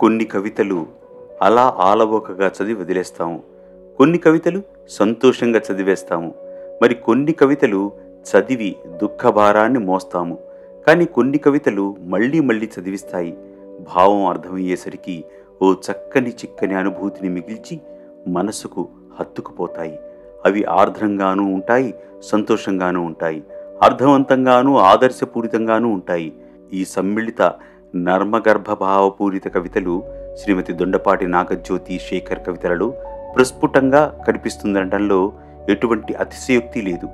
కొన్ని కవితలు అలా ఆలవోకగా చదివి వదిలేస్తాము. కొన్ని కవితలు సంతోషంగా చదివేస్తాము. మరి కొన్ని కవితలు చదివి దుఃఖభారాన్ని మోస్తాము. కానీ కొన్ని కవితలు మళ్ళీ మళ్ళీ చదివిస్తాయి. భావం అర్థమయ్యేసరికి ఓ చక్కని చిక్కని అనుభూతిని మిగిల్చి మనసుకు హత్తుకుపోతాయి. అవి ఆర్ద్రంగానూ ఉంటాయి సంతోషంగానూ ఉంటాయి. అర్థవంతంగానూ ఆదర్శపూరితంగానూ ఉంటాయి. ఈ సమ్మిళిత నర్మగర్భభావపూరిత కవితలు శ్రీమతి దొండపాటి నాగజ్యోతి శేఖర్ కవితలలో ప్రస్ఫుటంగా కనిపిస్తుందనడంలో ఎటువంటి అతిశయోక్తి లేదు.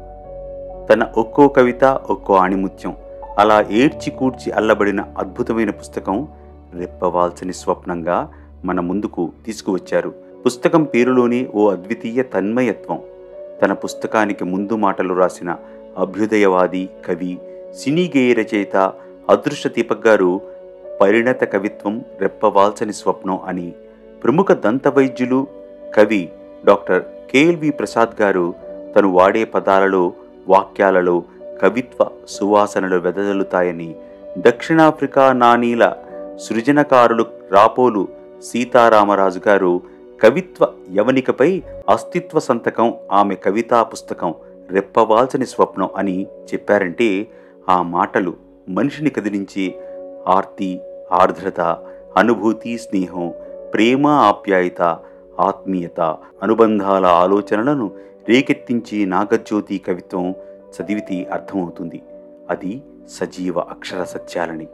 తన ఒక్కో కవిత ఒక్కో ఆణిముత్యం అలా ఏడ్చి కూడ్చి అల్లబడిన అద్భుతమైన పుస్తకం రెప్పవాల్సని స్వప్నంగా మన ముందుకు తీసుకువచ్చారు. పుస్తకం పేరులోనే ఓ అద్వితీయ తన్మయత్వం. తన పుస్తకానికి ముందు మాటలు రాసిన అభ్యుదయవాది కవి సినీ గేయ రచయిత అదృష్ట దీపక్ గారు పరిణత కవిత్వం రెప్పవాల్సని స్వప్నం అని ప్రముఖ దంత వైద్యులు కవి డాక్టర్ కేఎల్వి ప్రసాద్ గారు తను వాడే పదాలలో వాక్యాలలో కవిత్వ సువాసనలు వెదజల్లుతాయని దక్షిణాఫ్రికా నానీల సృజనకారులు రాపోలు సీతారామరాజు గారు కవిత్వ యవనికపై అస్తిత్వ సంతకం ఆమె కవితా పుస్తకం రెప్పవాల్చని స్వప్నం అని చెప్పారంటే ఆ మాటలు మనిషిని కదిలించి ఆర్తి ఆర్ద్రత అనుభూతి స్నేహం ప్రేమ ఆప్యాయత ఆత్మీయత అనుబంధాల ఆలోచనలను రేకెత్తించి నాగజ్యోతి కవిత్వం చదివితే అర్థమవుతుంది. అది సజీవ అక్షర సత్యాలని.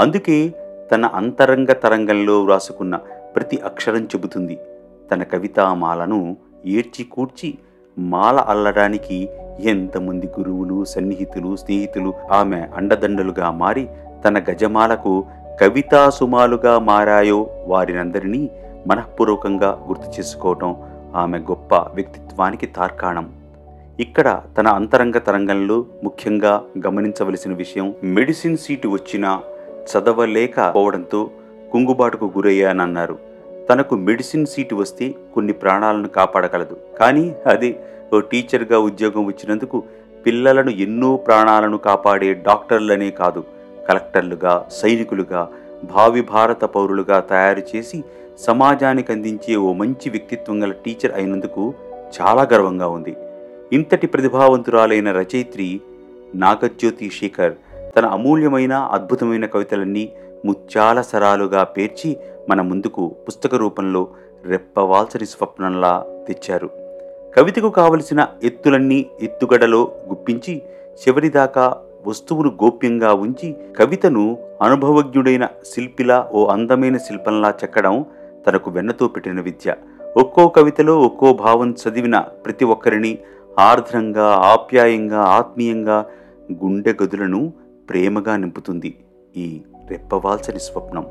అందుకే తన అంతరంగ తరంగంలో వ్రాసుకున్న ప్రతి అక్షరం చెబుతుంది. తన కవితామాలను ఏడ్చి కూర్చి మాల అల్లడానికి ఎంతమంది గురువులు సన్నిహితులు స్నేహితులు ఆమె అండదండలుగా మారి తన గజమాలకు కవితా సుమాలుగా మారాయో వారినందరినీ మనఃపూర్వకంగా గుర్తు చేసుకోవటం ఆమె గొప్ప వ్యక్తిత్వానికి తార్కాణం. ఇక్కడ తన అంతరంగ తరంగంలో ముఖ్యంగా గమనించవలసిన విషయం మెడిసిన్ సీటు వచ్చినా చదవలేకపోవడంతో కుంగుబాటుకు గురయ్యానన్నారు. తనకు మెడిసిన్ సీటు వస్తే కొన్ని ప్రాణాలను కాపాడగలదు. కానీ అదే ఓ టీచర్గా ఉద్యోగం వచ్చినందుకు పిల్లలను ఎన్నో ప్రాణాలను కాపాడే డాక్టర్లనే కాదు. కలెక్టర్లుగా సైనికులుగా భావి భారత పౌరులుగా తయారు చేసి సమాజానికి అందించే ఓ మంచి వ్యక్తిత్వం గల టీచర్ అయినందుకు చాలా గర్వంగా ఉంది. ఇంతటి ప్రతిభావంతురాలైన రచయిత్రి నాగజ్యోతి శేఖర్ తన అమూల్యమైన అద్భుతమైన కవితలన్నీ ముత్యాల సరాలుగా పేర్చి మన ముందుకు పుస్తక రూపంలో రెప్పవాల్సని స్వప్నంలా తెచ్చారు. కవితకు కావలసిన ఎత్తులన్నీ ఎత్తుగడలో గుప్పించి చివరిదాకా వస్తువును గోప్యంగా ఉంచి కవితను అనుభవజ్ఞుడైన శిల్పిలా ఓ అందమైన శిల్పంలా చెక్కడం తనకు వెన్నతో పెట్టిన విద్య. ఒక్కో కవితలో ఒక్కో భావం చదివిన ప్రతి ఒక్కరిని ఆర్ద్రంగా ఆప్యాయంగా ఆత్మీయంగా గుండె గదులను ప్రేమగా నింపుతుంది ఈ రెప్పవాల్సని స్వప్నం.